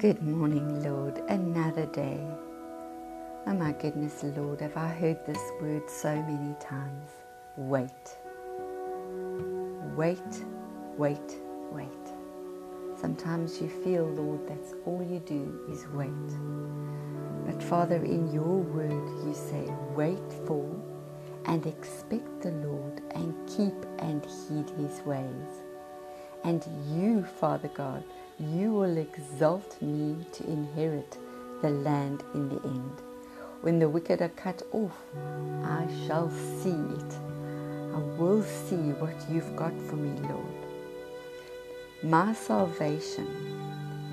Good morning, Lord. Another day. Oh my goodness, Lord, have I heard this word so many times? Wait. Wait, wait, wait. Sometimes you feel, Lord, that's all you do is wait. But Father, in your word, you say, wait for and expect the Lord and keep and heed his ways. And you, Father God, you will exalt me to inherit the land in the end. When the wicked are cut off, I shall see it. I will see what you've got for me, Lord. My salvation,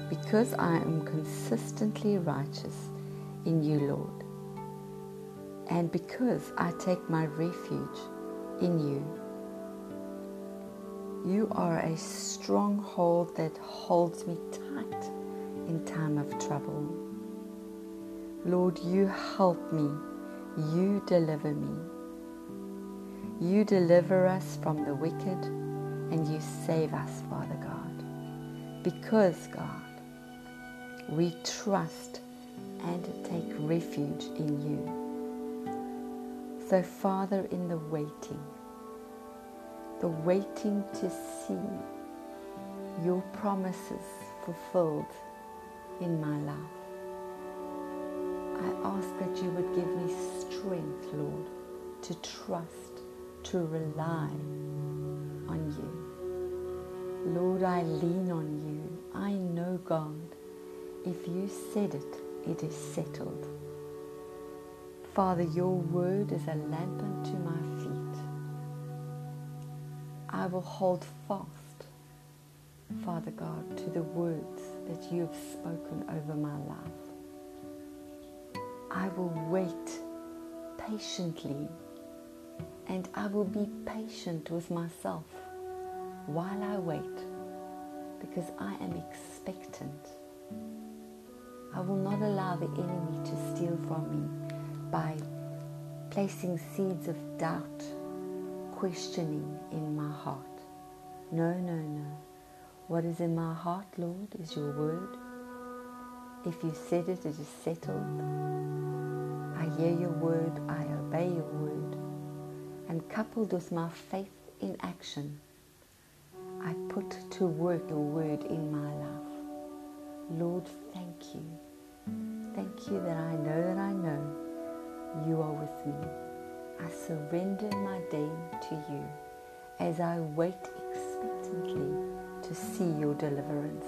because I am consistently righteous in you, Lord, and because I take my refuge in you you are a stronghold that holds me tight in time of trouble. Lord, you help me. You deliver me. You deliver us from the wicked and you save us, Father God. Because, God, we trust and take refuge in you. So, Father, in the waiting, the waiting to see your promises fulfilled in my life. I ask that you would give me strength, Lord, to trust, to rely on you. Lord, I lean on you. I know, God, if you said it, it is settled. Father, your word is a lamp unto my feet I will hold fast, Father God, to the words that you have spoken over my life. I will wait patiently and I will be patient with myself while I wait because I am expectant. I will not allow the enemy to steal from me by placing seeds of doubt questioning in my heart. No, no, no. What is in my heart, Lord, is your word. If you said it, it is settled. I hear your word, I obey your word. And coupled with my faith in action, I put to work your word in my life. Lord, thank you. Thank you that I know that I know you are with me. I surrender my day to you as I wait expectantly to see your deliverance,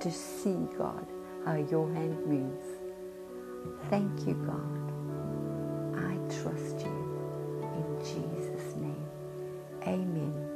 to see, God, how your hand moves. Thank you, God. I trust you. In Jesus' name, amen.